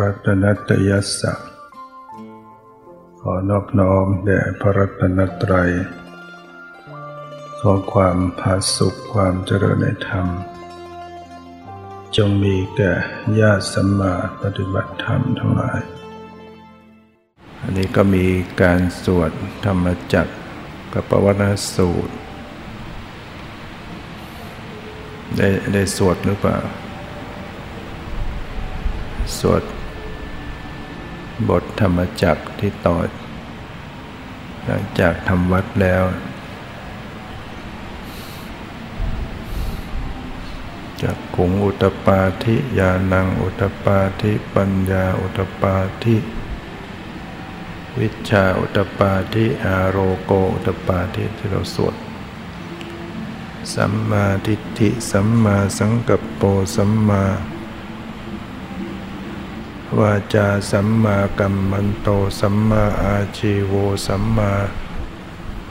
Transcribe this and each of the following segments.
รัตนตยัสสะ ขอนอบน้อมแด่พระรัตนตรัย ขอความผาสุขความเจริญในธรรม จงมีแก่ญาติสัมมาปฏิบัติธรรมทั้งหลาย อันนี้ก็มีการสวดธรรมจักรกับปวัตสูตร ได้ได้สวดหรือเปล่าสวด บทธรรมจักที่ต่อ หลังจากทำวัดแล้ว จากขุงอุตปาทิยานังอุตปาทิปัญญาอุตปาทิวิชาอุตปาทิอาโรโกอุตปาทิที่เราสวดสัมมาทิฏฐิสัมมาสังกัปโปสัมมา วาจาสัมมากัมมันโตสัมมาอาชีโวสัมมา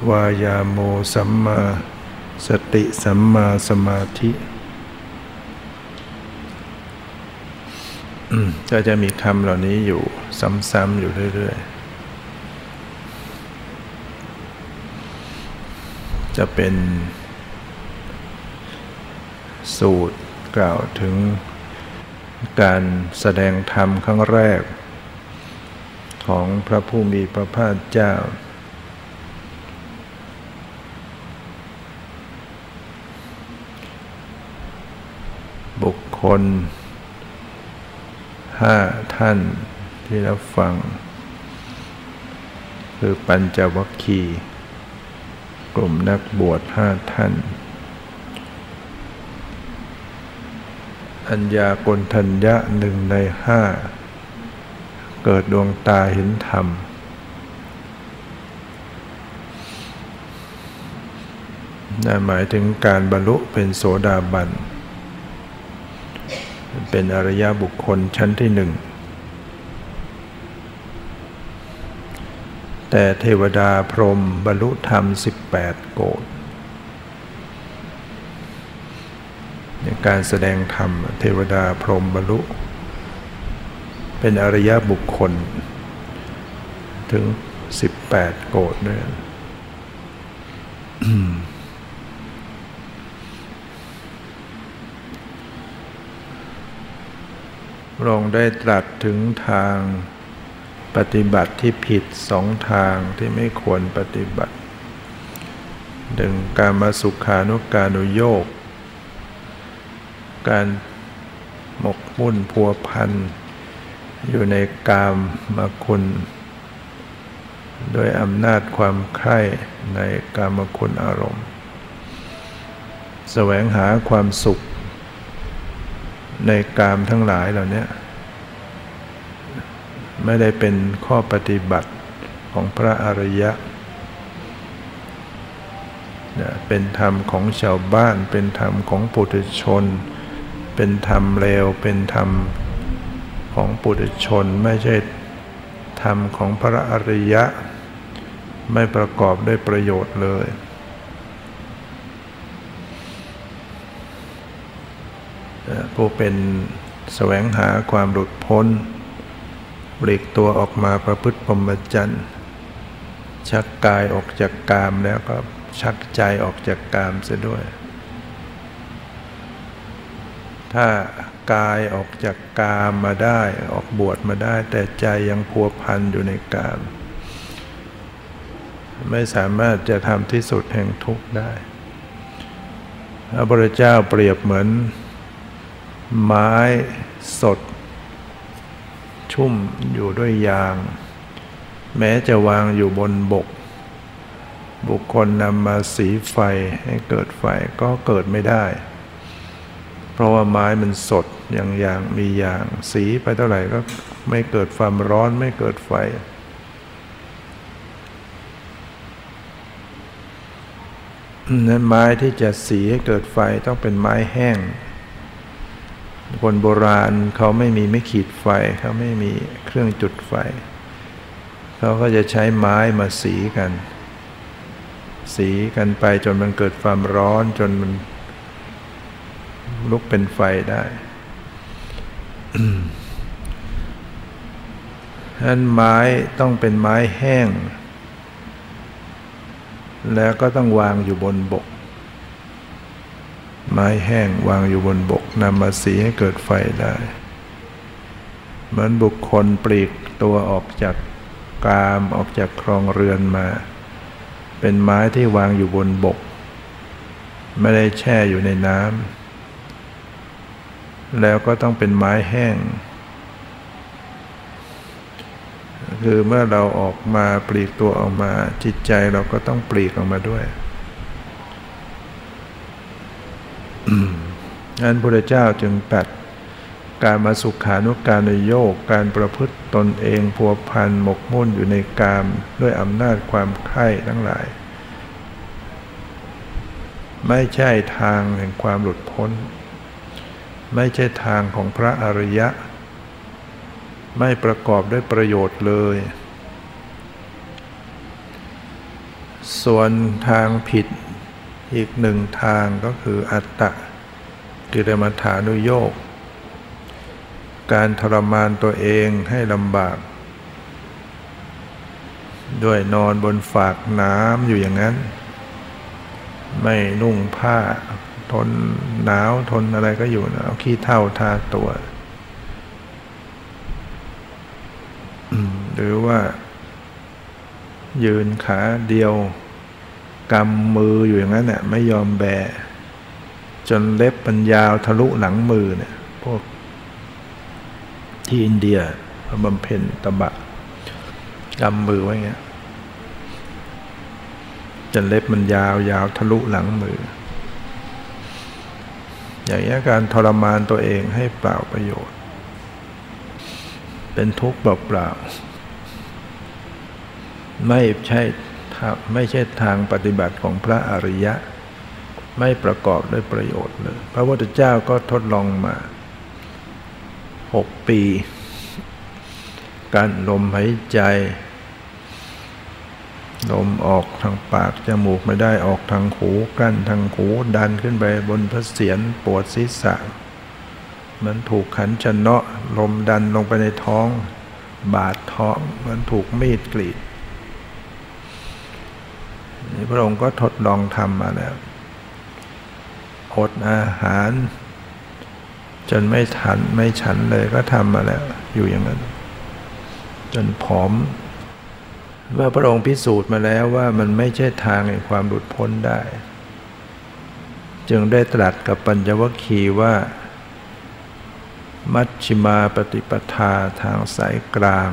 วายาโมสัมมาสติสัมมาสมาธิก็จะมีคำเหล่านี้อยู่ซ้ำๆอยู่เรื่อยๆ จะเป็นสูตรกล่าวถึง การแสดงธรรมครั้งแรก ของพระผู้มีพระภาคเจ้า บุคคลห้าท่านที่รับฟัง คือปัญจวัคคีย์กลุ่มนักบวชห้าท่าน อัญญากลทัญญะหนึ่งในห้า เกิดดวงตาเห็นธรรม นั่นหมายถึงการบรรลุเป็นโสดาบัน เป็นอริยบุคคลชั้นที่หนึ่ง แต่เทวดาพรหมบรรลุธรรม 18 โกด การแสดงธรรม เทวดาพรหมบรรลุ เป็นอริยบุคคล ถึง 18 โกดด้วยลองได้ตรัสถึงทางปฏิบัติที่ผิดสองทางที่ไม่ควรปฏิบัติหนึ่งการมาสุขานุการุโยก การหมกมุ่นพัวพัน อยู่ในกามมาคุณโดยอำนาจความใคร่ในกามคุณอารมณ์ แสวงหาความสุข ในกามทั้งหลายเหล่านี้ไม่ได้เป็นข้อปฏิบัติของพระอริยะ เป็นธรรมของชาวบ้านเป็นธรรมของปุถุชน เป็นธรรมเลวเป็นธรรมของปุถุชนไม่ใช่ธรรมของพระอริยะ ไม่ประกอบด้วยประโยชน์เลย ผู้เป็นแสวงหาความหลุดพ้นบลีกตัวออกมาประพฤติพรหมจรรย์ชักกายออกจากกามแล้วก็ชักใจออกจากกามเสียด้วย ถ้ากายออกจากกามมาได้ออกบวชมาได้ แต่ใจยังพัวพันอยู่ในกาม ไม่สามารถจะทำที่สุดแห่งทุกข์ได้พระพุทธเจ้าเปรียบเหมือน ไม้สด ชุ่มอยู่ด้วยยาง แม้จะวางอยู่บนบก บุคคลนำมาสีไฟให้เกิดไฟก็เกิดไม่ได้ เพราะว่าไม้มันสดอย่างอย่างมีอย่างสีไปเท่าไหร่ก็ไม่เกิดความร้อนไม่เกิดไฟ นั้นไม้ที่จะสีให้เกิดไฟต้องเป็นไม้แห้ง คนโบราณเขาไม่มีไม่ขีดไฟเขาไม่มีเครื่องจุดไฟ เขาก็จะใช้ไม้มาสีกัน สีกันไปจนมันเกิดความร้อนจนมัน ลุกเป็นไฟได้นั้นไม้ต้องเป็นไม้แห้ง แล้วก็ต้องวางอยู่บนบก ไม้แห้งวางอยู่บนบกนำมาสีให้เกิดไฟได้ เหมือนบุคคลปลีกตัวออกจากกามออกจากครองเรือนมา เป็นไม้ที่วางอยู่บนบก ไม่ได้แช่อยู่ในน้ำ แล้วก็ต้องเป็นไม้แห้ง คือเมื่อเราออกมาปลีกตัวออกมา จิตใจเราก็ต้องปลีกออกมาด้วยนั้นพระเจ้าจึงตัดการมาสุขานุการในโยกการประพฤติตนเองพัวพันหมกมุ่นอยู่ในกามด้วยอำนาจความใคร่ทั้งหลาย ไม่ใช่ทางแห่งความหลุดพ้น ไม่ใช่ทางของพระอริยะ ไม่ประกอบด้วยประโยชน์เลย ส่วนทางผิดอีกหนึ่งทางก็คืออัตตะกิรมัฐานุโยกการทรมานตัวเองให้ลำบาก ด้วยนอนบนฝากน้ำอยู่อย่างนั้น ไม่นุ่งผ้า ทนหนาวทนอะไรก็อยู่นะเอาขี้เท่าทาตัวหรือว่า ยืนขาเดียวกำมืออยู่อย่างนั้นเนี่ยไม่ยอมแบจนเล็บปัญญาวทะลุหลังมือเนี่ย พวกที่อินเดียบำเพ็ญตบะกำมือไว้เงี้ยจนเล็บมันยาวยาวทะลุหลังมือ อย่างนี้การทรมานตัวเองให้เปล่าประโยชน์ เป็นทุกข์เปล่าๆไม่ใช่ไม่ใช่ทางปฏิบัติของพระอริยะ ไม่ประกอบด้วยประโยชน์เลย พระพุทธเจ้าก็ทดลองมาหกปี การลมหายใจ ลมออกทางปากจมูกไม่ได้ออกทางหูกั้นทางหูดันขึ้นไปบนพระเศียรปวดศีรษะ มันถูกขันชนเนาะลมดันลงไปในท้อง บาดท้องมันถูกมีดกรีดนี่พระองค์ก็ทดลองทำมาแล้วอดอาหาร จนไม่ทันไม่ฉันเลยก็ทำมาแล้ว อยู่อย่างนั้น จนผอม ว่าพระองค์พิสูจน์มาแล้วว่ามันไม่ใช่ทางแห่งความหลุดพ้นได้ จึงได้ตรัสกับปัญจวัคคีย์ว่า มัชชิมาปฏิปทาทางสายกลาง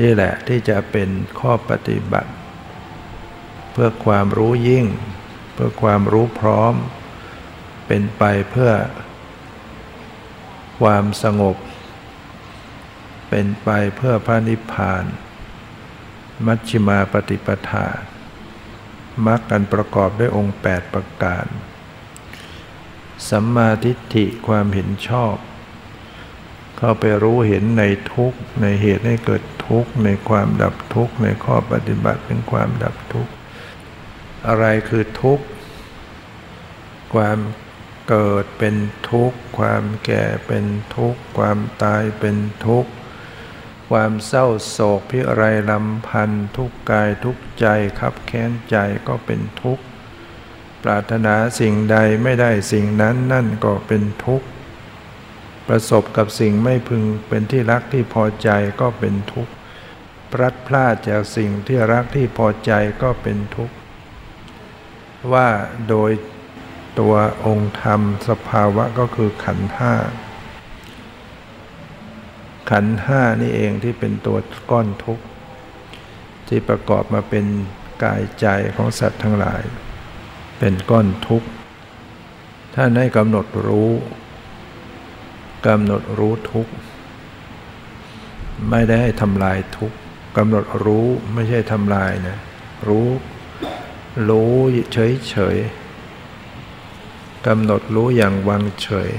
นี่แหละที่จะเป็นข้อปฏิบัติ เพื่อความรู้ยิ่ง เพื่อความรู้พร้อม เป็นไปเพื่อ ความสงบ เป็นไปเพื่อพระนิพพาน มัชชิมาปฏิปทามักกันประกอบด้วยองค์ 8 ประการ สัมมาทิฏฐิความเห็นชอบ เข้าไปรู้เห็นในทุกในเหตุให้เกิดทุกในความดับทุกในข้อปฏิบัติเป็นความดับทุกอะไรคือทุกข์ ความเกิดเป็นทุกข์ ความแก่เป็นทุกข์ ความตายเป็นทุกข์ ความเศร้าโศกพิไรลำพันทุกกายทุกใจขับแค้นใจก็เป็นทุกข์ ปรารถนาสิ่งใดไม่ได้สิ่งนั้นนั่นก็เป็นทุกข์ ประสบกับสิ่งไม่พึงเป็นที่รักที่พอใจก็เป็นทุกข์พลัดพลาดจากสิ่งที่รักที่พอใจก็เป็นทุกข์ ว่าโดยตัวองค์ธรรมสภาวะก็คือขันธ์ห้า ขันห้านี่เองที่เป็นตัวก้อนทุกข์ ที่ประกอบมาเป็นกายใจของสัตว์ทั้งหลาย เป็นก้อนทุกข์ท่านให้กำหนดรู้กำหนดรู้ทุกข์ ไม่ได้ให้ทำลายทุกข์กำหนดรู้ไม่ใช่ทำลายนะรู้ รู้เฉยเฉยกำหนดรู้อย่างวางเฉย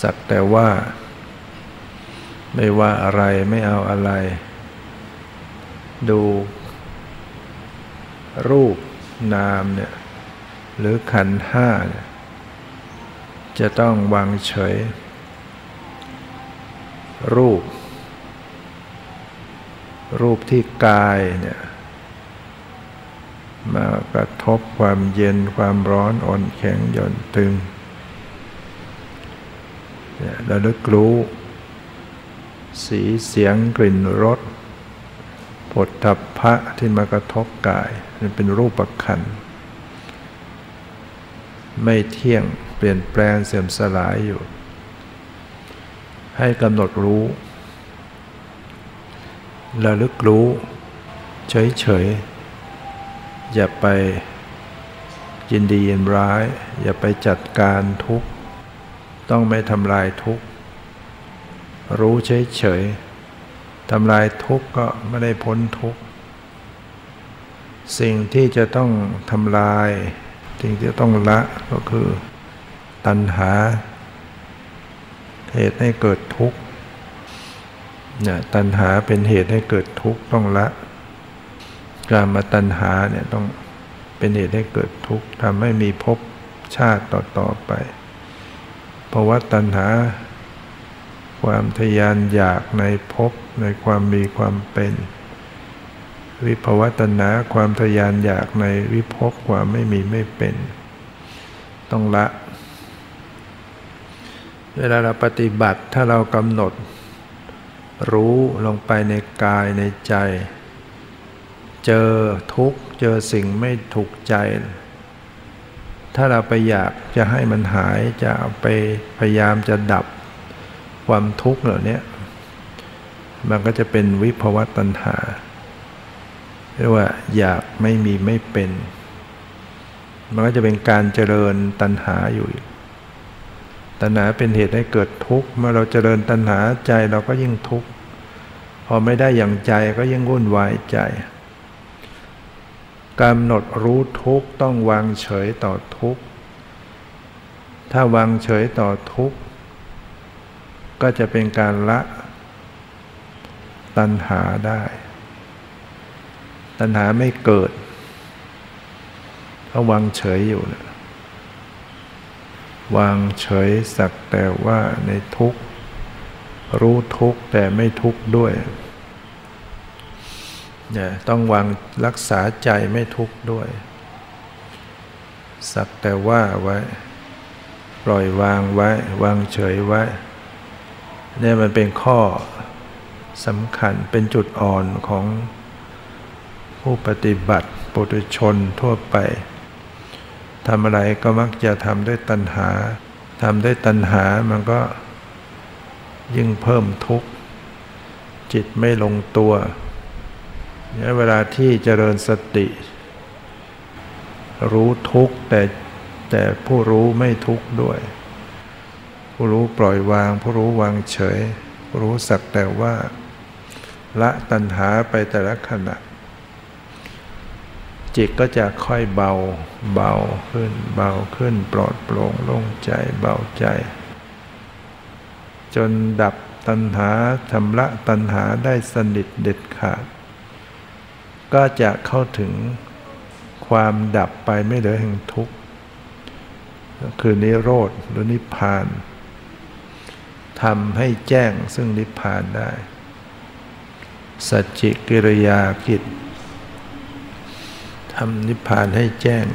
สักแต่ว่า ไม่ว่าอะไรไม่เอาอะไร ดู รูปนามเนี่ยหรือขันห้าเนี่ยจะต้องวางเฉย รูป รูปที่กายเนี่ยมากระทบความเย็นความร้อนอ่อนแข็งหย่อนตึงเราลึกรู้ สีเสียงกลิ่นรสผลทัพพะที่มากระทบกายมันเป็นรูปประคันไม่เที่ยงเปลี่ยนแปลงเสื่อมสลายอยู่ ให้กำหนดรู้ระลึกรู้ เฉยๆ อย่าไปยินดียินร้าย อย่าไปจัดการทุกข์ต้องไม่ทำลายทุกข์ รู้เฉยๆทำลายทุกข์ก็ไม่ได้พ้นทุกข์ สิ่งที่จะต้องทำลาย สิ่งที่ต้องละก็คือ ตัณหา เหตุให้เกิดทุกข์เนี่ยตัณหาเป็นเหตุให้เกิดทุกข์ต้องละการมาตัณหาเนี่ยต้องเป็นเหตุให้เกิดทุกข์ทำให้มีภพชาติต่อๆไปเพราะว่าตัณหา ความทยานอยากในภพในความมีความเป็น วิภวตัณหาความทยานอยากในวิภพความไม่มีไม่เป็น ต้องละ เวลาเราปฏิบัติถ้าเรากำหนด รู้ลงไปในกายในใจ เจอทุกข์เจอสิ่งไม่ถูกใจถ้าเราไปอยากจะให้มันหายจะไปพยายามจะดับ ความทุกข์เหล่านี้มันก็จะเป็นวิภวตัณหาเรียกว่าอยากไม่มีไม่เป็น มันก็จะเป็นการเจริญตัณหาอยู่ ตัณหาเป็นเหตุให้เกิดทุกข์ เมื่อเราเจริญตัณหาใจเราก็ยิ่งทุกข์ พอไม่ได้อย่างใจก็ยิ่งวุ่นวายใจกำหนดรู้ทุกข์ต้องวางเฉยต่อทุกข์ ถ้าวางเฉยต่อทุกข์ ก็จะเป็นการละตัณหาได้ ตัณหาไม่เกิดเขาวางเฉยอยู่นะวางเฉยสักแต่ว่าในทุกรู้ทุกแต่ไม่ทุกด้วยเนี่ยต้องวางรักษาใจไม่ทุกด้วย สักแต่ว่าไว้ ปล่อยวางไว้ วางเฉยไว้ เนี่ยมันเป็นข้อสำคัญเป็นจุดอ่อนของผู้ปฏิบัติปุถุชนทั่วไปทำอะไรก็มักจะทำด้วยตัณหาทำด้วยตัณหามันก็ยิ่งเพิ่มทุกข์ จิตไม่ลงตัวเนี่ยเวลาที่เจริญสติ รู้ทุกข์แต่แต่ผู้รู้ไม่ทุกข์ด้วย ผู้รู้ปล่อยวาง ผู้รู้วางเฉย ผู้รู้สักแต่ว่า ละตัณหาไปแต่ละขณะ จิตก็จะค่อยเบา เบาขึ้น เบาขึ้น ปลอดโปร่งโล่งใจเบาใจ จนดับตัณหาชำระตัณหาได้สนิทเด็ดขาด ก็จะเข้าถึงความดับไปไม่เหลือแห่งทุกข์ คือนิโรธหรือนิพพาน ทำให้แจ้งซึ่งนิพพานได้ สัจจิกิริยากิจทำนิพพานให้แจ้ง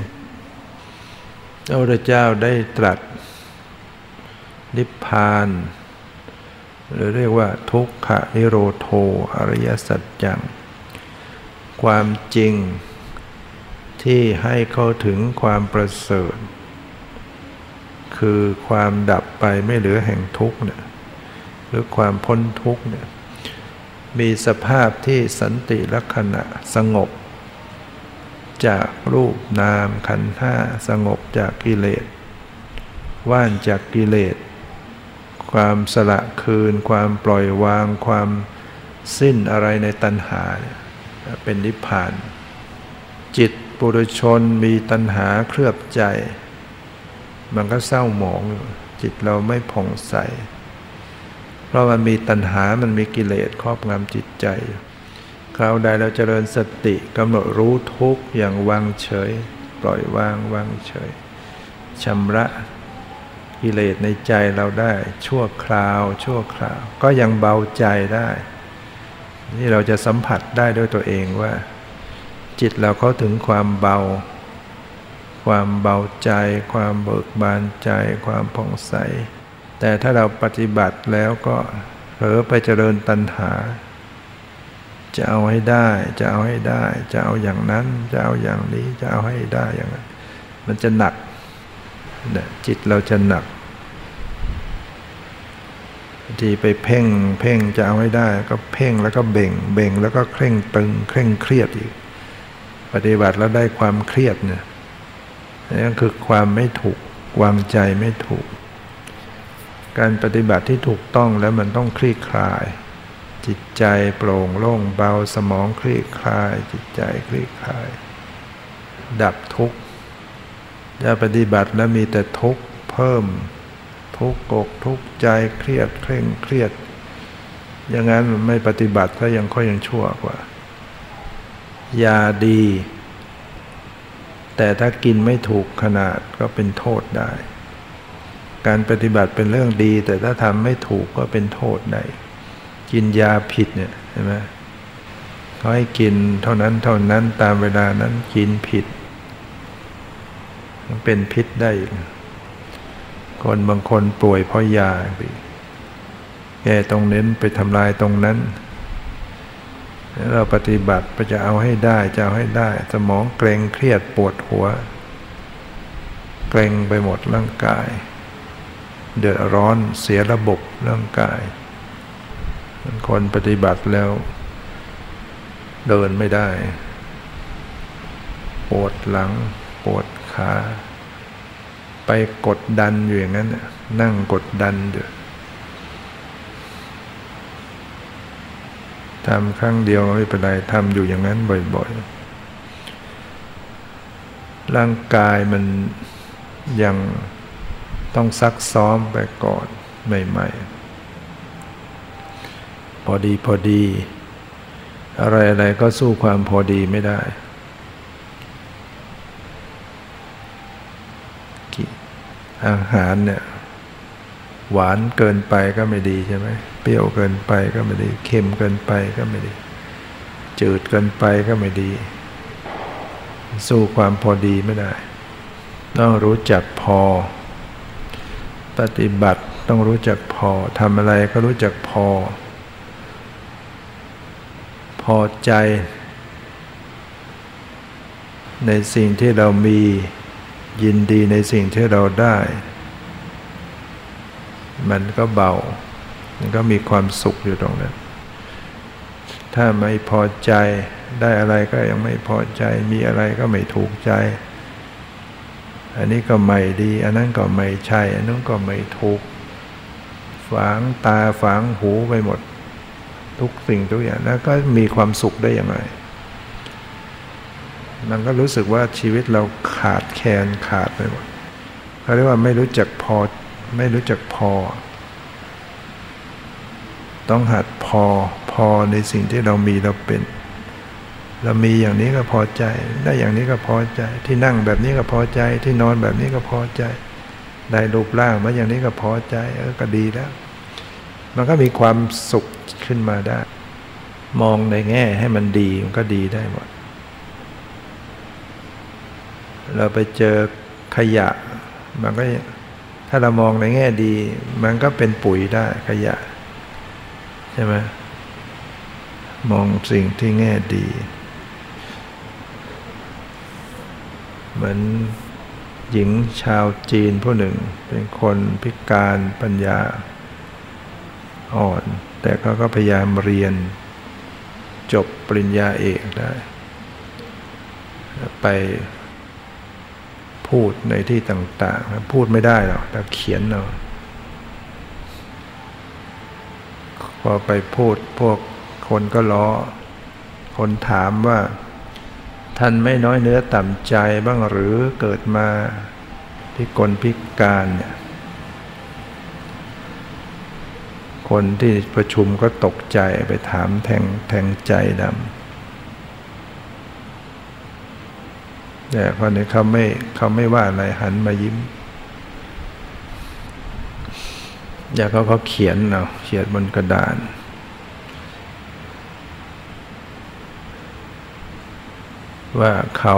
พระพุทธเจ้าได้ตรัส นิพพาน หรือเรียกว่า ทุกขนิโรโทอริยสัจจัง ความจริงที่ให้เข้าถึงความประเสริฐ คือความดับไปไม่เหลือแห่งทุกข์เนี่ย หรือความพ้นทุกข์เนี่ยมีสภาพที่สันติลักษณะสงบ จากรูปนามขันธ์ห้าสงบจากกิเลส ว่านจากกิเลส ความสละคืน ความปล่อยวาง ความสิ้นอะไรในตัณหา เป็นนิพพาน จิตปุถุชนมีตัณหาเคลือบใจ มันก็เศร้าหมอง จิตเราไม่ผ่องใส เพราะมันมีตัณหามันมีกิเลสครอบงำจิตใจ คราวใดเราเจริญสติกำหนดรู้ทุกอย่างวางเฉย ปล่อยวางวางเฉยชำระกิเลสในใจเราได้ชั่วคราว ชั่วคราว ก็ยังเบาใจได้ นี่เราจะสัมผัสได้ด้วยตัวเองว่า จิตเราเข้าถึงความเบา ความเบาใจ ความเบิกบานใจ ความผ่องใส แต่ถ้าเราปฏิบัติแล้วก็เผลอไปเจริญตัณหา จะเอาให้ได้ จะเอาให้ได้ จะเอาอย่างนั้น จะเอาอย่างนี้ จะเอาให้ได้อย่างนั้น มันจะหนักจิตเราจะหนักทีไปเพ่ง เพ่งจะเอาให้ได้ ก็เพ่งแล้วก็เบ่ง เบ่งแล้วก็เคร่งตึง เคร่งเครียดอีก ปฏิบัติแล้วได้ความเครียดเนี่ยนั่นคือความไม่ถูกวางใจไม่ถูก การปฏิบัติที่ถูกต้องแล้วมันต้องคลี่คลาย จิตใจโปร่งโล่งเบาสมองคลี่คลาย จิตใจคลี่คลาย ดับทุกข์จะปฏิบัติแล้วมีแต่ทุกข์เพิ่ม ทุกข์อกทุกข์ใจเครียดเคร่งเครียด อย่างนั้นไม่ปฏิบัติก็ยังค่อยยังชั่วกว่ายาดี แต่ถ้ากินไม่ถูกขนาดก็เป็นโทษได้ การปฏิบัติเป็นเรื่องดี แต่ถ้าทำไม่ถูกก็เป็นโทษได้กินยาผิดเนี่ยใช่ไหมเขาให้กินเท่านั้นเท่านั้นตามเวลานั้นกินผิด เป็นพิษได้คนบางคนป่วยเพราะยาไปแก้ตรงเน้นไปทำลายตรงนั้น เราปฏิบัติไปจะเอาให้ได้จะเอาให้ได้ สมองเกรงเครียดปวดหัว เกรงไปหมดร่างกาย เดือดร้อนเสียระบบร่างกายคนปฏิบัติแล้ว เดินไม่ได้ ปวดหลัง ปวดขา ไปกดดันอยู่อย่างนั้น นั่งกดดันอยู่ทำครั้งเดียวไม่เป็นไรทำอยู่อย่างนั้นบ่อยๆ ร่างกายมันยัง ต้องซักซ้อมไปก่อนใหม่ๆ พอดีพอดี อะไรๆก็สู้ความพอดีไม่ได้ อาหารเนี่ยหวานเกินไปก็ไม่ดีใช่ไหมเปรี้ยวเกินไปก็ไม่ดีเค็มเกินไปก็ไม่ดี จืดเกินไปก็ไม่ดี สู้ความพอดีไม่ได้ ต้องรู้จักพอ ปฏิบัติต้องรู้จักพอทำอะไรก็รู้จักพอ พอใจ ในสิ่งที่เรามียินดีในสิ่งที่เราได้ มันก็เบา มันก็มีความสุขอยู่ตรงนั้น ถ้าไม่พอใจได้อะไรก็ยังไม่พอใจ มีอะไรก็ไม่ถูกใจ อันนี้ก็ไม่ดี อันนั้นก็ไม่ใช่ อันนั้นก็ไม่ถูกฝังตาฝังหูไปหมด ทุกสิ่งทุกอย่างแล้วก็มีความสุขได้ยังไงมันก็รู้สึกว่าชีวิตเราขาดแคลนขาดไปหมดเขาเรียกว่าไม่รู้จักพอไม่รู้จักพอ ต้องหัดพอพอในสิ่งที่เรามีเราเป็น เรามีอย่างนี้ก็พอใจ ได้อย่างนี้ก็พอใจ ที่นั่งแบบนี้ก็พอใจ ที่นอนแบบนี้ก็พอใจ ได้รูปร่างมาอย่างนี้ก็พอใจ เออก็ดีแล้ว มันก็มีความสุขขึ้นมาได้ มองในแง่ให้มันดีมันก็ดีได้หมด เราไปเจอขยะ มันก็ ถ้าเรามองในแง่ดี มันก็เป็นปุ๋ยได้ขยะ ใช่ไหมมองสิ่งที่แง่ดี เหมือนหญิงชาวจีนผู้หนึ่ง เป็นคนพิการปัญญาอ่อน แต่เขาก็พยายามเรียน จบปริญญาเอกได้ ไปพูดในที่ต่างๆ พูดไม่ได้หรอกแต่เขียนเอาพอไปพูดพวกคนก็ล้อ คนถามว่า ท่านไม่น้อยเนื้อต่ำใจบ้างหรือเกิดมาพิกลพิการเนี่ยคนที่ประชุมก็ตกใจไปถามแทงแทงใจดำแต่คนนี้เขาไม่เขาไม่ว่าอะไรหันมายิ้มอย่าเขาเขาเขียนเอาเขียนบนกระดาน ว่าเขา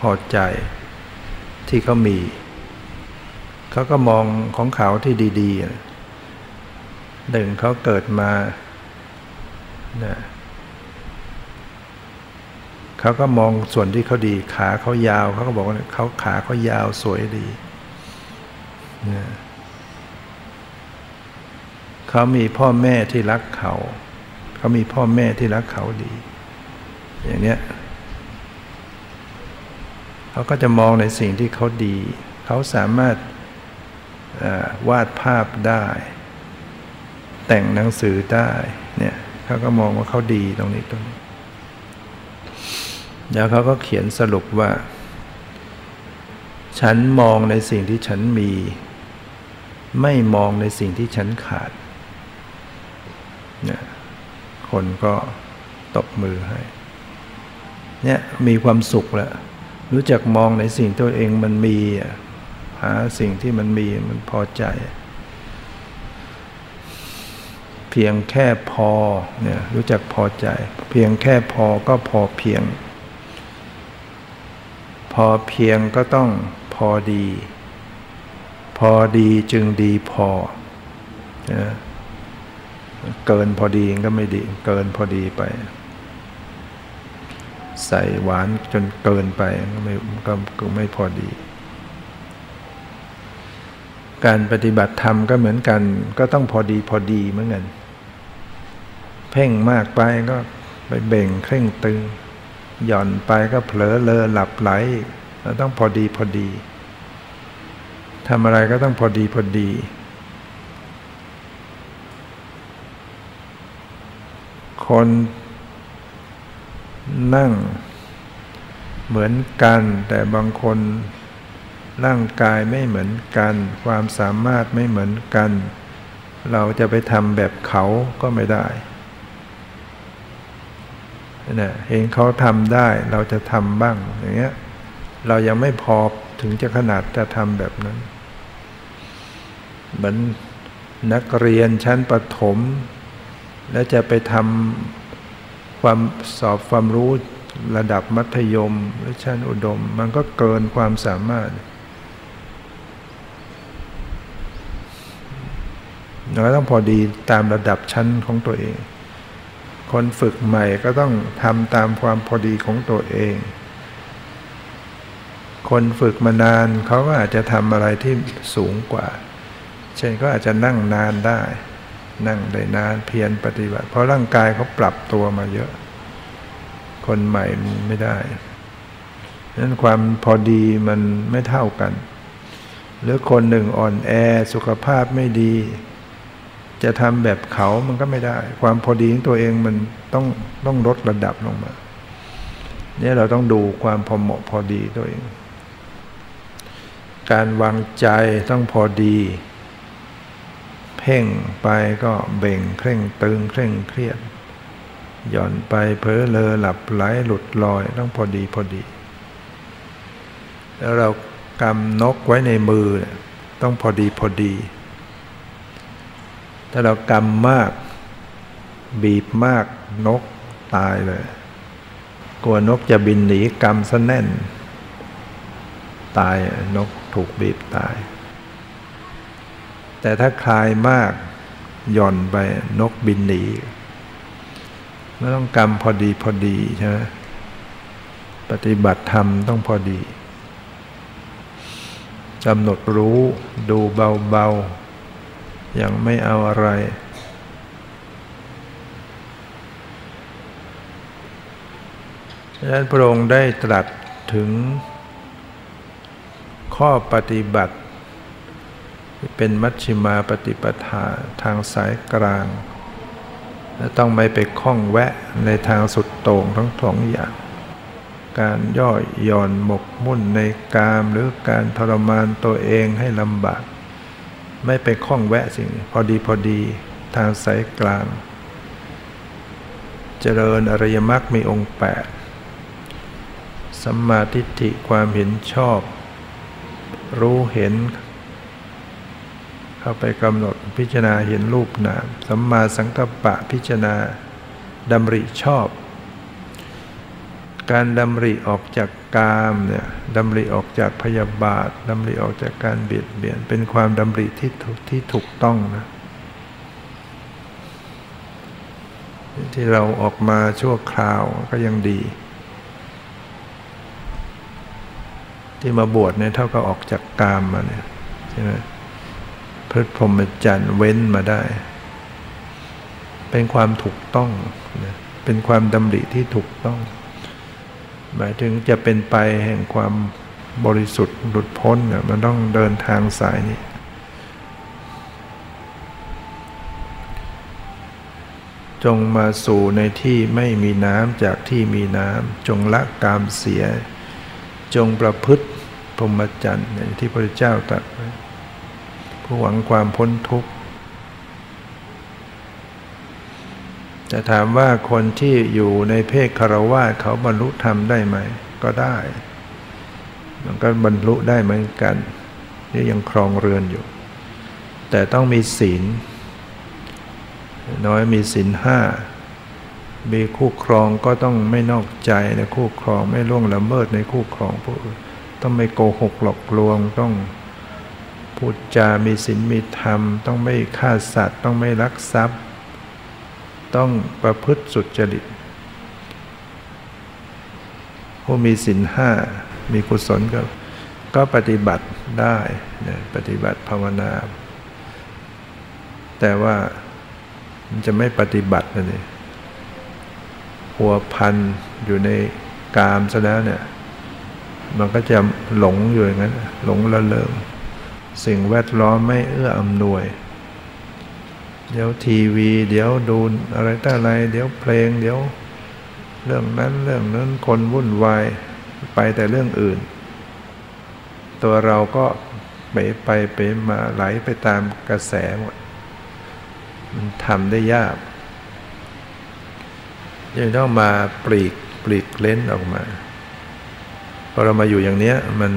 พอใจที่เขามี เขาก็มองของเขาที่ดีๆหนึ่งเขาเกิดมานะเขาก็มองส่วนที่เขาดี ขาเขายาว เขาก็บอกว่าเขาขาเขายาวสวยดีนะเขามีพ่อแม่ที่รักเขา เขามีพ่อแม่ที่รักเขาดี อย่างเนี้ย เขาก็จะมองในสิ่งที่เขาดี เขาสามารถวาดภาพได้ แต่งหนังสือได้เนี่ยเขาก็มองว่าเขาดีตรงนี้ตรงนี้แล้วเขาก็เขียนสรุปว่า ฉันมองในสิ่งที่ฉันมี ไม่มองในสิ่งที่ฉันขาดเนี่ยคนก็ตบมือให้ เนี่ยมีความสุขแล้ว รู้จักมองในสิ่งตัวเองมันมีหาสิ่งที่มันมีมันพอใจ เพียงแค่พอเนี่ยรู้จักพอใจ เพียงแค่พอก็พอเพียง พอเพียงก็ต้องพอดี พอดีจึงดีพอเกินพอดีก็ไม่ดี เกินพอดีไป ใส่หวานจนเกินไปก็ไม่ก็ก็ไม่พอดี การปฏิบัติธรรมก็เหมือนกัน ก็ต้องพอดีพอดีเหมือนกันเพ่งมากไปก็ไปเบ่งเคร่งตึง หย่อนไปก็เผลอเลอหลับไหลเราต้องพอดีพอดีทำอะไรก็ต้องพอดีพอดี คน นั่งเหมือนกัน แต่บางคนร่างกายไม่เหมือนกัน ความสามารถไม่เหมือนกัน เราจะไปทำแบบเขาก็ไม่ได้เนี่ยเห็นเขาทำได้เราจะทำบ้างอย่างเงี้ยเรายังไม่พอถึงจะขนาดจะทำแบบนั้นเหมือนนักเรียนชั้นประถม แล้วจะไปทำ ความสอบความรู้ระดับมัธยมหรือชั้นอุดม มันก็เกินความสามารถเราต้องพอดีตามระดับชั้นของตัวเอง คนฝึกใหม่ก็ต้องทำตามความพอดีของตัวเอง คนฝึกมานานเขาก็อาจจะทำอะไรที่สูงกว่า เช่นก็อาจจะนั่งนานได้ นั่งได้นานเพียรปฏิบัติ เพราะร่างกายเขาปรับตัวมาเยอะ คนใหม่ไม่ได้นั้นความพอดีมันไม่เท่ากัน หรือคนหนึ่งอ่อนแอสุขภาพไม่ดี จะทำแบบเขามันก็ไม่ได้ ความพอดีของตัวเองมันต้องต้องลดระดับลงมาเนี่ยเราต้องดูความพอเหมาะพอดีตัวเอง การวางใจต้องพอดี พ่งไปก็เบ่งเคร่งตึงเคร่งเครียด หย่อนไปเพ้อเลอหลับไหลหลุดลอยต้องพอดีพอดี แล้วเรากำนกไว้ในมือต้องพอดีพอดี ถ้าเรากำมาก บีบมากนกตายเลย กลัวนกจะบินหนีกำซะแน่น ตายนกถูกบีบตาย แต่ถ้าคลายมากหย่อนไปนกบินหนีไม่ต้องกรรมพอดีพอดีใช่ไหมปฏิบัติธรรมต้องพอดีกำหนดรู้ดูเบาๆยังไม่เอาอะไรดังนั้นพระองค์ได้ตรัสถึงข้อปฏิบัติ เป็นมัชชิมาปฏิปทาทางสายกลางและต้องไม่ไปคล้องแวะในทางสุดโต่งทั้งสองอย่าง การย่อยย่อนหมกมุ่นในกามหรือการทรมานตัวเองให้ลำบาก ไม่ไปคล้องแวะสิ่งพอดีพอดีทางสายกลาง เจริญอริยมรรคมีองค์แปดสัมมาทิฏฐิความเห็นชอบ รู้เห็น เข้าไปกำหนดพิจารณาเห็นรูปนาม สัมมาสังกัปปะพิจารณาดำริชอบ การดำริออกจากกามเนี่ยดำริออกจากพยาบาทดำริออกจากการเบียดเบียน เป็นความดำริที่ถูกที่ถูกต้องนะที่เราออกมาชั่วคราวก็ยังดี ที่มาบวชเนี่ยเท่ากับออกจากกามมาเนี่ยใช่ไหม พฤติพรหมจรรย์เว้นมาได้ เป็นความถูกต้องเป็นความดำริที่ถูกต้อง หมายถึงจะเป็นไปแห่งความบริสุทธิ์หลุดพ้นเนี่ยมันต้องเดินทางสายนี้จงมาสู่ในที่ไม่มีน้ำจากที่มีน้ำจงละกามเสีย จงประพฤติพรหมจรรย์อย่างที่พระเจ้าตรัสไว้ ผู้หวังความพ้นทุกข์จะถามว่าคนที่อยู่ในเพศคารวะเขาบรรลุธรรมได้ไหม ก็ได้ มันก็บรรลุได้เหมือนกันนี่ยังครองเรือนอยู่ แต่ต้องมีศีล น้อยมีศีลห้ามีคู่ครองก็ต้องไม่นอกใจในคู่ครองไม่ล่วงละเมิดในคู่ครองผู้ต้องไม่โกหกหลอกลวงต้อง พูดจามีศีลมีธรรม ต้องไม่ฆ่าสัตว์ ต้องไม่ลักทรัพย์ ต้องประพฤติสุจริต ผู้มีศีลห้ามีกุศลก็ก็ปฏิบัติได้นะปฏิบัติภาวนา แต่ว่ามันจะไม่ปฏิบัติเลยหัวพันอยู่ในกามซะแล้วเนี่ย มันก็จะหลงอยู่อย่างนั้น หลงละเริง สิ่งแวดล้อมไม่เอื้ออำนวย เดี๋ยวทีวี เดี๋ยวดูอะไรต่อะไร เดี๋ยวเพลง เดี๋ยวเรื่องนั้นเรื่องนั้นคนวุ่นวายไปแต่เรื่องอื่น ตัวเราก็ไปไปไปมาไหลไปตามกระแสหมดมันทำได้ยากยังต้องมาปลีกปลีกเล้นออกมาพอเรามาอยู่อย่างเนี้ยมัน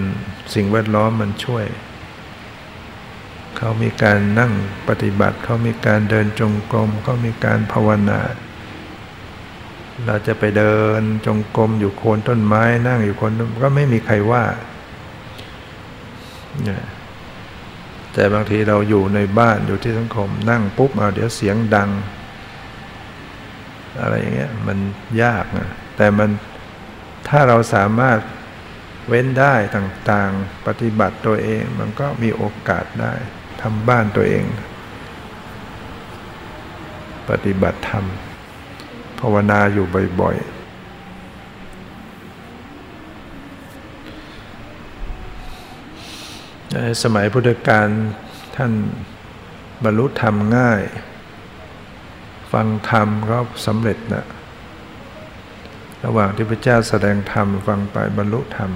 สิ่งแวดล้อมมันช่วย เขามีการนั่งปฏิบัติ เขามีการเดินจงกรมเขามีการภาวนา เราจะไปเดินจงกรมอยู่โคนต้นไม้ นั่งอยู่คนก็ไม่มีใครว่าแต่บางทีเราอยู่ในบ้านอยู่ที่สังคม นั่งปุ๊บเอาเดี๋ยวเสียงดัง อะไรอย่างเงี้ยมันยากนะแต่มันถ้าเราสามารถเว้นได้ต่างๆ ปฏิบัติตัวเองมันก็มีโอกาสได้ ทำบ้านตัวเอง ปฏิบัติธรรม ภาวนาอยู่บ่อยๆ สมัยพุทธกาลท่านบรรลุธรรมง่าย ฟังธรรมก็สำเร็จนะระหว่างที่พระเจ้าแสดงธรรมฟังไปบรรลุธรรม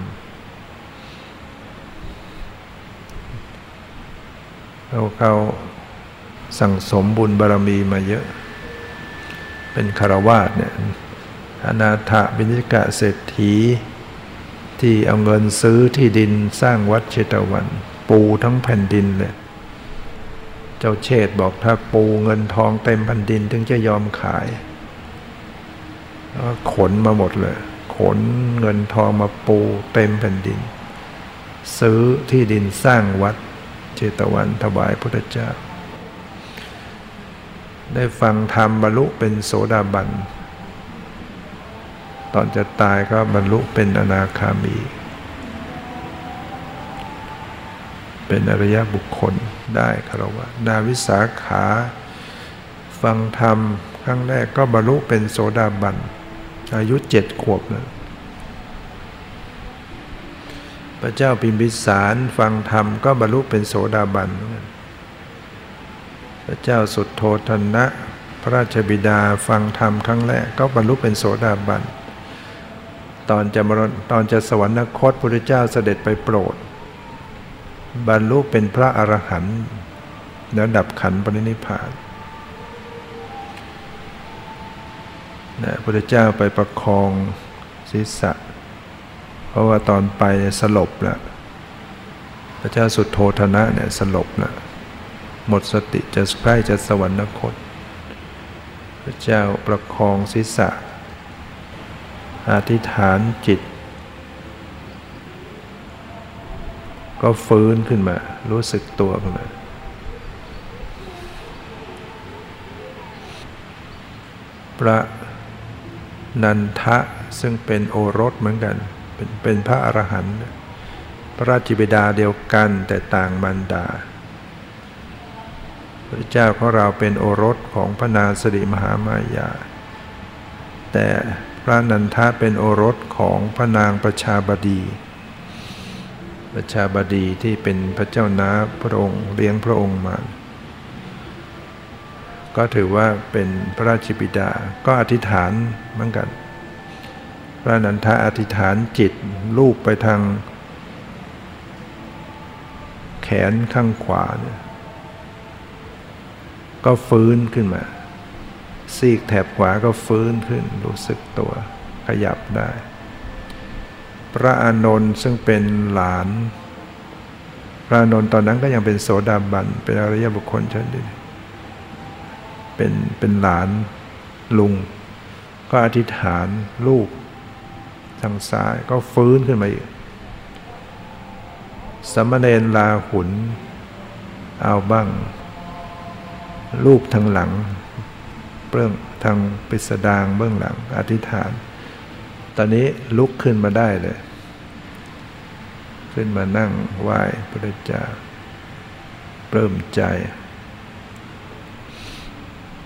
เราเขาสั่งสมบุญบารรมีมาเยอะ เป็นคารวาสเนี่ยอนาถบิณิกะเศรษฐี ที่เอาเงินซื้อที่ดินสร้างวัดเชตวัน ปูทั้งแผ่นดินเลย เจ้าเชษบอกถ้าปูเงินทองเต็มแผ่นดินถึงจะยอมขายก็ขนมาหมดเลย ขนเงินทองมาปูเต็มแผ่นดิน ซื้อที่ดินสร้างวัด เจตวันถวายพุทธเจ้า ได้ฟังธรรมบรรลุเป็นโสดาบัน ตอนจะตายก็บรรลุเป็นอนาคามี เป็นอริยบุคคลได้คารวะนาวิสาขา ฟังธรรมครั้งแรกก็บรรลุเป็นโสดาบัน อายุเจ็ดขวบเลยพ ระเจ้าพิมพิสารฟังธรรมก็บรรลุเป็นโสดาบัน พระเจ้าสุดโทธนะ พระราชบิดาฟังธรรมครั้งแรกก็บรรลุเป็นโสดาบัน ตอนจะมรตอนจะสวรรคตพระเจ้าเสด็จไปโปรด บรรลุเป็นพระอรหันต์แล้วดับขันปรินิพพานนะพระเจ้าไปประคองศีรษะ ราะว่าตอนไปสลบแล้วพระเจ้าสุดโทธนะเนี่ยสลบแล้วหมดสติจะใกล้จะสวรรคต พระเจ้าประคองศีรษะอธิษฐานจิต ก็ฟื้นขึ้นมา รู้สึกตัวขึ้นมาพระนันทะซึ่งเป็นโอรสเหมือนกัน เป็นเป็นพระอรหันต์พระราชบิดาเดียวกันแต่ต่างมารดาพระเจ้าของเราเป็นโอรสของพระนาสิริมหามายา แต่พระนันทะเป็นโอรสของพระนางประชาบดี ประชาบดีที่เป็นพระเจ้านาพระองค์เลี้ยงพระองค์มา ก็ถือว่าเป็นพระราชบิดาก็อธิษฐานเหมือนกัน พระนันทะอธิษฐานจิตลูกไปทาง แขนข้างขวาเนี่ยก็ฟื้นขึ้นมา ซีกแถบขวาก็ฟื้นขึ้น รู้สึกตัวขยับได้ พระอานนท์ซึ่งเป็นหลาน พระอานนท์ตอนนั้นก็ยังเป็นโสดาบัน เป็นอริยบุคคลชั้นดีเป็นเป็นหลานลุง ก็อธิษฐานลูก ทางซ้าย ก็ฟื้นขึ้นมาอีก สมณเณรลาหุน เอาบ้าง รูปทางหลัง เบื้องทางปิสดางเบื้องหลัง อธิษฐาน ตอนนี้ลุกขึ้นมาได้เลย ขึ้นมานั่งไหว้พระเจ้าเริ่มใจ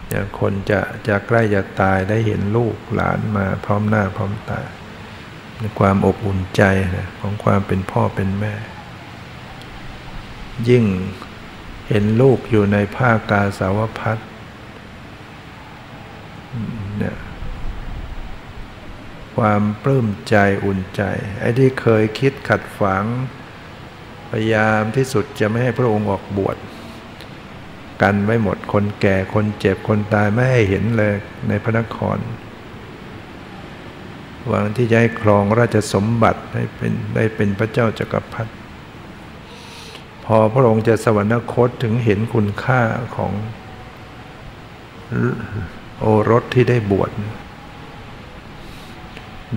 อย่างคนจะจะใกล้จะตายได้เห็นลูกหลานมาพร้อมหน้าพร้อมตา ความอบอุ่นใจนะของความเป็นพ่อเป็นแม่ ยิ่งเห็นลูกอยู่ในผ้ากาสาวพัดเนี่ยความปลื้มใจอุ่นใจ ไอ้ที่เคยคิดขัดฝัง พยายามที่สุดจะไม่ให้พระองค์ออกบวชกันไม่หมดคนแก่คนเจ็บคนตายไม่ให้เห็นเลยในพระนคร หวังที่จะให้ครองราชสมบัติให้เป็นได้เป็นพระเจ้าจากักรพรรดิพอพระองค์จะสวรรคตถึงเห็นคุณค่าของโอรสที่ได้บวช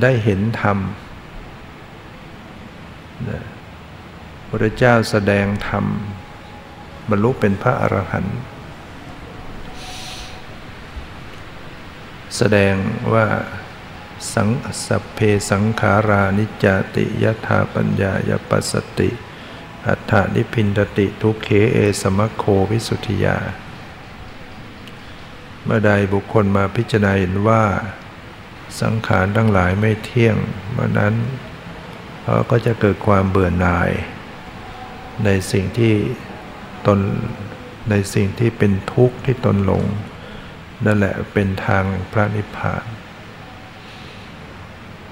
ได้เห็นธรรมพระเจ้าแสดงธรรมบรรลุเป็นพระอรหันต์แสดงว่า สังสเพสังขารานิจติยถาปัญญายปัสสติ อัฏฐานิพินติทุเคเอสมโควิสุทธิยา เมื่อใดบุคคลมาพิจารณาเห็นว่า สังขารทั้งหลายไม่เที่ยงเมื่อนั้นเขาก็จะเกิดความเบื่อหน่าย ในสิ่งที่ตนในสิ่งที่เป็นทุกข์ที่ตนหลง นั่นแหละเป็นทางพระนิพพาน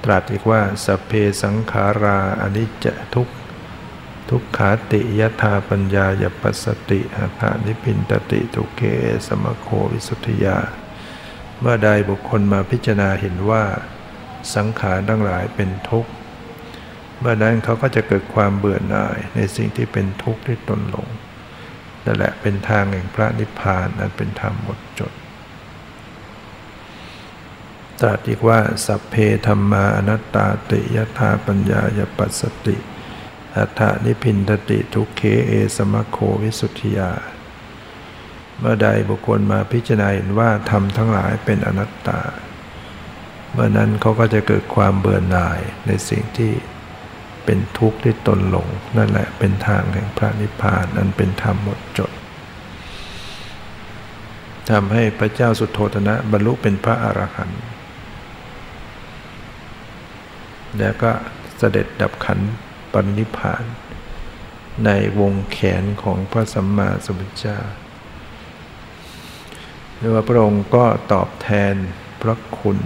ตรัสอีกว่าสเพสังขาราอนิจจทุกทุกขาติยถาปัญญายปัสสติอาคานิพินตติทุเกเอสะมัคโควิสุทธิยา เมื่อใดบุคคลมาพิจารณาเห็นว่า สังขารทั้งหลายเป็นทุกข์เมื่อนั้นเขาก็จะเกิดความเบื่อหน่ายในสิ่งที่เป็นทุกข์ที่ตนหลงนั่นแหละเป็นทางแห่งพระนิพพานนั้นเป็นธรรมหมดจด ตรัสอีกว่า สัพเพธัมมาอนัตตาติยทาปัญญายปัสสติอถนิพพินทติทุกเขเอสะมัคโควิสุทธิยา เมื่อใดบุคคลมาพิจารณาเห็นว่าธรรมทั้งหลายเป็นอนัตตา เมื่อนั้นเขาก็จะเกิดความเบื่อหน่ายในสิ่งที่เป็นทุกข์ที่ตนหลง นั่นแหละเป็นทางแห่งพระนิพพานนั้นเป็นธรรมหมดจดทำให้พระเจ้าสุโธธนะบรรลุเป็นพระอรหันต์ แล้วก็เสด็จดับขันปรินิพาน ในวงแขนของพระสัมมาสัมพุทธเจ้าหรือว่าพระองค์ก็ตอบแทนพระคุณ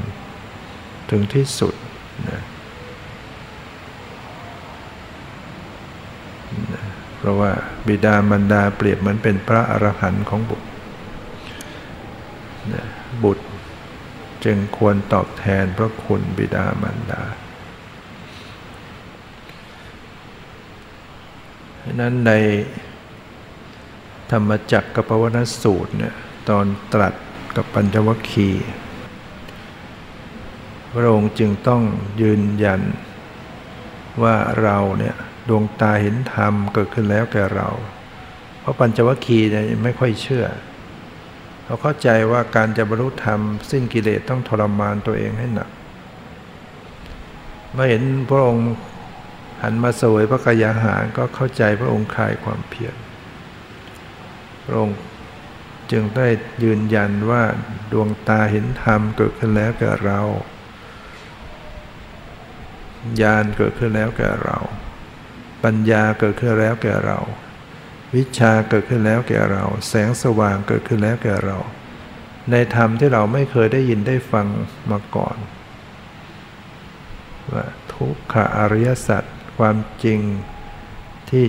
ถึงที่สุดนะเพราะว่าบิดามารดาเปรียบเหมือนเป็นพระอรหันต์ของบุตรบุตรจึงควรตอบแทนพระคุณบิดามารดา นั้นในธรรมจักรกับปวนสูตรเนี่ยตอนตรัสกับปัญจวัคคีย์พระองค์จึงต้องยืนยันว่าเราเนี่ยดวงตาเห็นธรรมเกิดขึ้นแล้วแก่เรา เพราะปัญจวัคคีย์เนี่ยไม่ค่อยเชื่อเขาเข้าใจว่าการจะบรรลุธรรม สิ้นกิเลสต้องทรมานตัวเองให้หนักเมื่อเห็นพระองค์ หันมาสวยพระกายอาหารก็เข้าใจพระองค์คลายความเพียรพระองค์จึงได้ยืนยันว่าดวงตาเห็นธรรมเกิดขึ้นแล้วแก่เราญาณเกิดขึ้นแล้วแก่เรา ปัญญาเกิดขึ้นแล้วแก่เรา วิชาเกิดขึ้นแล้วแก่เรา แสงสว่างเกิดขึ้นแล้วแก่เรา ในธรรมที่เราไม่เคยได้ยินได้ฟังมาก่อนว่าทุกขอริยสัจ ความจริงที่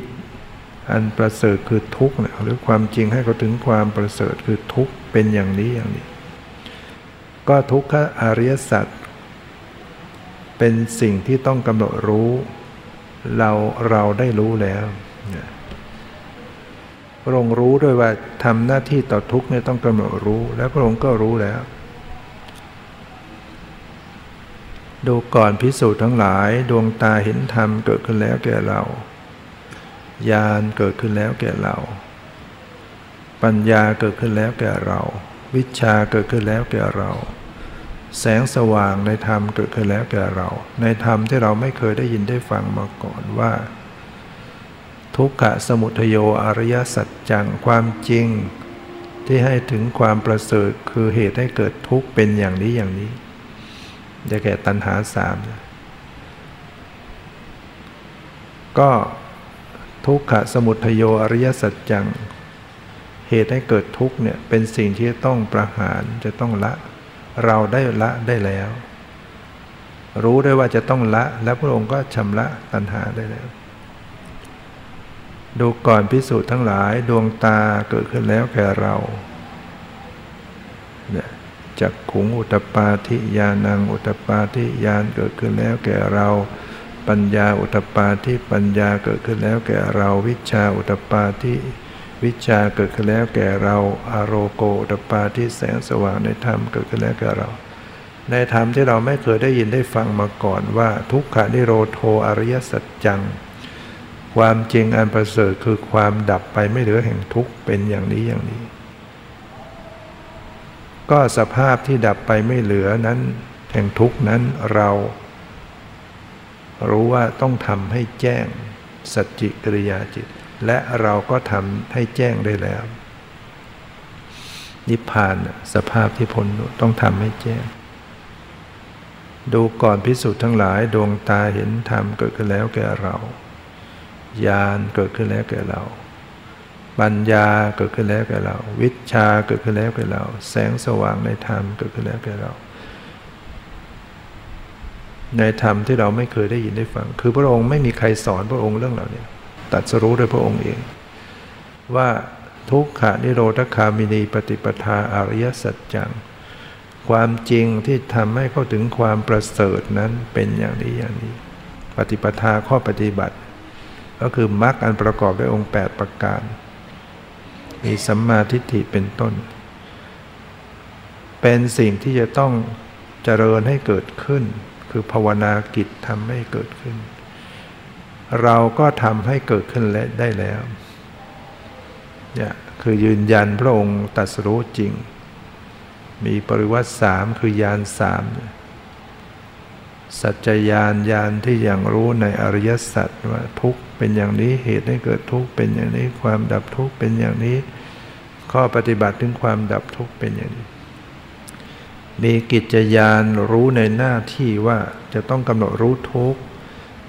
อันประเสริฐคือทุกข์หรือความจริงให้เขาถึงความประเสริฐคือทุกข์เป็นอย่างนี้อย่างนี้ ก็ทุกขอริยสัจเป็นสิ่งที่ต้องกำหนดรู้ เราเราได้รู้แล้วพระองค์รู้ด้วยว่าทำหน้าที่ต่อทุกข์เนี่ยต้องกำหนดรู้ แล้วพระองค์ก็รู้แล้ว ดูก่อนพิสูจน์ทั้งหลายดวงตาเห็นธรรมเกิดขึ้นแล้วแก่เราญาณเกิดขึ้นแล้วแก่เรา ปัญญาเกิดขึ้นแล้วแก่เรา วิชาเกิดขึ้นแล้วแก่เรา แสงสว่างในธรรมเกิดขึ้นแล้วแก่เรา ในธรรมที่เราไม่เคยได้ยินได้ฟังมาก่อนว่า ทุกขะสมุทโยอริยสัจจังความจริง ที่ให้ถึงความประเสริฐคือเหตุให้เกิดทุกข์เป็นอย่างนี้อย่างนี้ จะแก่ตัณหาสามก็ทุกขะสมุทโยอริยสัจจัง เหตุให้เกิดทุกข์เนี่ยเป็นสิ่งที่ต้องประหารจะต้องละ เราได้ละได้แล้ว รู้ได้ว่าจะต้องละ แล้วพระองค์ก็ชำระตัณหาได้แล้ว ดูก่อนพิสูจน์ทั้งหลายดวงตาเกิดขึ้นแล้วแก่เรา จักขุงอุตปาทิญาณังอุตปาทิญาณเกิดขึ้นแล้วแก่เราปัญญาอุตปาทิปัญญาเกิดขึ้นแล้วแก่เราวิชาอุตปาทิวิชาเกิดขึ้นแล้วแก่เราอารโกุตปาที่แสงสว่างในธรรมเกิดขึ้นแล้วแก่เรา ในธรรมที่เราไม่เคยได้ยินได้ฟังมาก่อนว่า ทุกขานิโรโทอริยสัจจัง ความจริงอันประเสริฐคือความดับไปไม่เหลือแห่งทุกข์เป็นอย่างนี้อย่างนี้ ก็สภาพที่ดับไปไม่เหลือนั้นแห่งทุกนั้นเรา รู้ว่าต้องทำให้แจ้งสัจจิกริยาจิต และเราก็ทำให้แจ้งได้แล้ว นิพพานสภาพที่พ้นต้องทำให้แจ้ง ดูก่อนพิสูจน์ทั้งหลายดวงตาเห็นธรรมเกิดขึ้นแล้วแก่เราญาณเกิดขึ้นแล้วแก่เรา ปัญญาเกิดขึ้นแล้วแก่เรา วิชาเกิดขึ้นแล้วแก่เรา แสงสว่างในธรรมเกิดขึ้นแล้วแก่เรา ในธรรมที่เราไม่เคยได้ยินได้ฟัง คือพระองค์ไม่มีใครสอนพระองค์เรื่องเหล่านี้ตัดสรู้ด้วยพระองค์เอง ว่าทุกขานิโรธคามินีปฏิปทาอริยสัจจัง ความจริงที่ทำให้เข้าถึงความประเสริฐนั้นเป็นอย่างนี้อย่างนี้ ปฏิปทาข้อปฏิบัติ ก็คือมรรคอันประกอบด้วยองค์ 8 ประการ มีสัมมาทิฏฐิเป็นต้น เป็นสิ่งที่จะต้องเจริญให้เกิดขึ้น คือภาวนากิจทำให้เกิดขึ้น เราก็ทำให้เกิดขึ้นและได้แล้วเนี่ยคือยืนยันพระองค์ตัดสู้จริง มีปริวัติสามคือยานสามสัจจยานยานที่อย่างรู้ในอริยสัจว่าทุกเป็นอย่างนี้เหตุให้เกิดทุกเป็นอย่างนี้ความดับทุกเป็นอย่างนี้ ข้อปฏิบัติถึงความดับทุกข์เป็นอย่างนี้มีกิจยานรู้ในหน้าที่ว่าจะต้องกำหนดรู้ทุกข์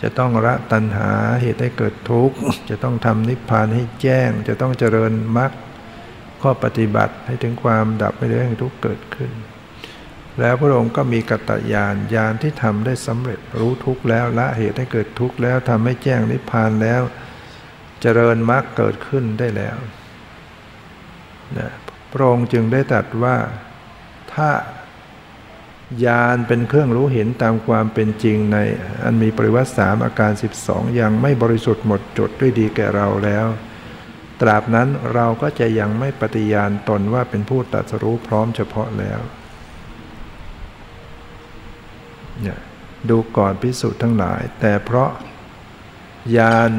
จะต้องละตัณหาเหตุให้เกิดทุกข์จะต้องทำนิพพานให้แจ้ง จะต้องเจริญมรรคข้อปฏิบัติให้ถึงความดับไม่ได้แห่งทุกข์เกิดขึ้น แล้วพระองค์ก็มีกัตยานญาณที่ทำได้สำเร็จรู้ทุกข์แล้วละเหตุให้เกิดทุกข์แล้วทำให้แจ้งนิพพานแล้ว เจริญมรรคเกิดขึ้นได้แล้ว พระองค์จึงได้ตรัสว่าถ้าญาณเป็นเครื่องรู้เห็นตามความเป็นจริงในอันมีปริวัติสามอาการ 12 ยังไม่บริสุทธิ์หมดจดด้วยดีแก่เราแล้ว ตราบนั้นเราก็จะยังไม่ปฏิญาณตนว่าเป็นผู้ตรัสรู้พร้อมเฉพาะแล้วดูก่อนพิสุทั้งหลาย แต่เพราะญาณ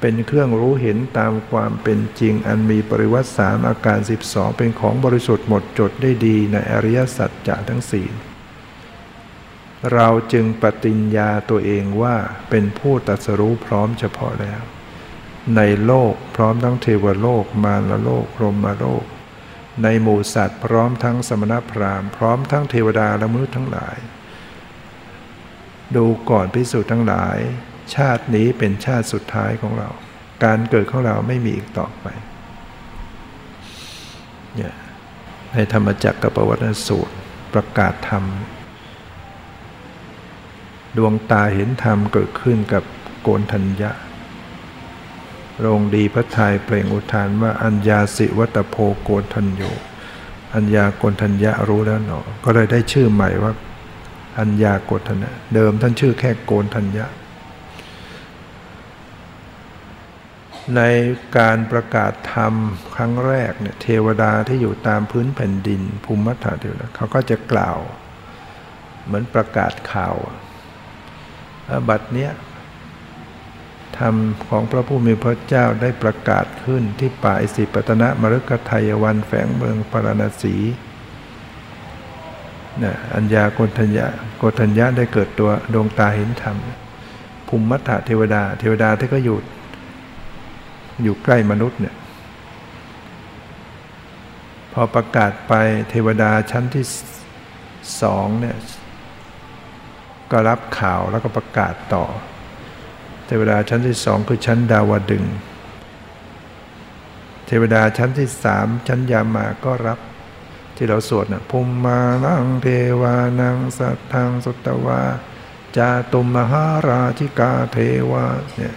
เป็นเครื่องรู้เห็นตามความเป็นจริง อันมีปริวัติสามอาการ 12 เป็นของบริสุทธิ์หมดจดได้ดีในอริยสัจจะทั้งสี่เราจึงปฏิญญาตัวเองว่าเป็นผู้ตัสรู้พร้อมเฉพาะแล้ว ในโลกพร้อมทั้งเทวโลกมารโลกรมโลก ในหมู่สัตว์พร้อมทั้งสมณพราหมณ์พร้อมทั้งเทวดาและมนุษย์ทั้งหลาย ดูก่อนพิสูจน์ทั้งหลาย ชาตินี้เป็นชาติสุดท้ายของเรา การเกิดของเราไม่มีอีกต่อไปเนี่ยในธรรมจักรกับปวัตนสูตรประกาศธรรม ดวงตาเห็นธรรมเกิดขึ้นกับโกนทัญญะรงดีพระทัยเปล่งอุทานว่าอัญญาสิวัตโพโกนทัญโยอัญญาโกนทัญญะรู้แล้วหนอ ก็เลยได้ชื่อใหม่ว่า อัญญาโกนทัญญะเดิมท่านชื่อแค่โกนทัญญะ ในการประกาศธรรมครั้งแรกเนี่ยเทวดาที่อยู่ตามพื้นแผ่นดิน ภูมิมัฐาเทวดาเขาก็จะกล่าว เหมือนประกาศข่าวบัดเนี้ยธรรมของพระผู้มีพระเจ้าได้ประกาศขึ้นที่ป่าอิสิปตนะมฤคทายวันแฝงเมืองปารณสีนะอัญญาโกฏัญญาโกฏัญญาได้เกิดตัวดวงตาเห็นธรรมภูมิมัตถเทวดา เทวดาที่ก็อยู่ อยู่ใกล้มนุษย์เนี่ย พอประกาศไปเทวดาชั้นที่สองเนี่ย ก็รับข่าวแล้วก็ประกาศต่อ เทวดาชั้นที่สองคือชั้นดาวดึง เทวดาชั้นที่สามชั้นยามาก็รับที่เราสวดนะภูมมานังเทวานังสัทธังสุตวาจาตุมมหาราชิกาเทวาเนี่ย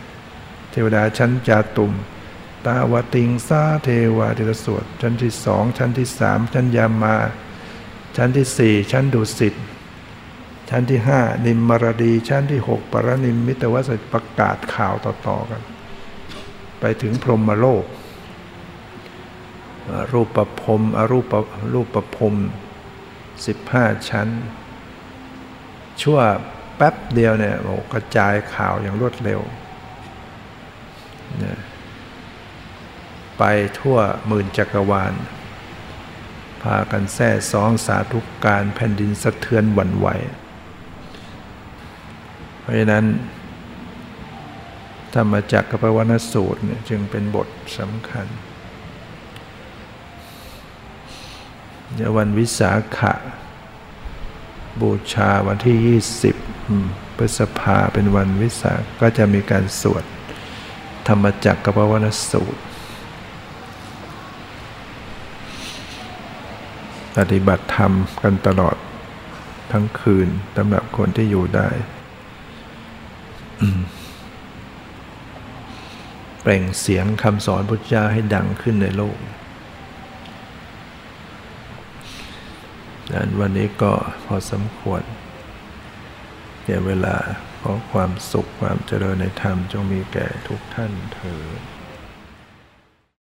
เทวดาชั้นจาตุม ตาวติงซาเทวาที่เรสวดชั้นที่สองชั้นที่สามชั้นยามา ชั้นที่สี่ชั้นดุสิตชั้นที่ห้านิมมรดี ชั้นที่หกปรนิมมิตวสประกาศข่าวต่อๆกัน ไปถึงพรหมโลก รูปประพรมอรูปรูปประพรมสิบห้าชั้น ชั่วแป๊บเดียวเนี่ยโอ้กระจายข่าวอย่างรวดเร็วนี่ ไปทั่วหมื่นจักรวาล พากันแท้สองสาธุกการแผ่นดินสะเทือนหวั่นไหว เพราะฉะนั้น ธรรมจักรกับปวนสูตรเนี่ยจึงเป็นบทสำคัญเดี๋ยววันวิสาขะ บูชาวันที่ 20พฤษภาเป็นวันวิสาก็จะมีการสวด ธรรมจักรกับปวนสูตร ปฏิบัติธรรมกันตลอดทั้งคืนสำหรับคนที่อยู่ได้เปล่งเสียงคำสอนพุทธเจ้าให้ดังขึ้นในโลกนั้นวันนี้ก็พอสมควรเดี๋ยวเวลาขอความสุขความเจริญในธรรมจงมีแก่ทุกท่านเถิด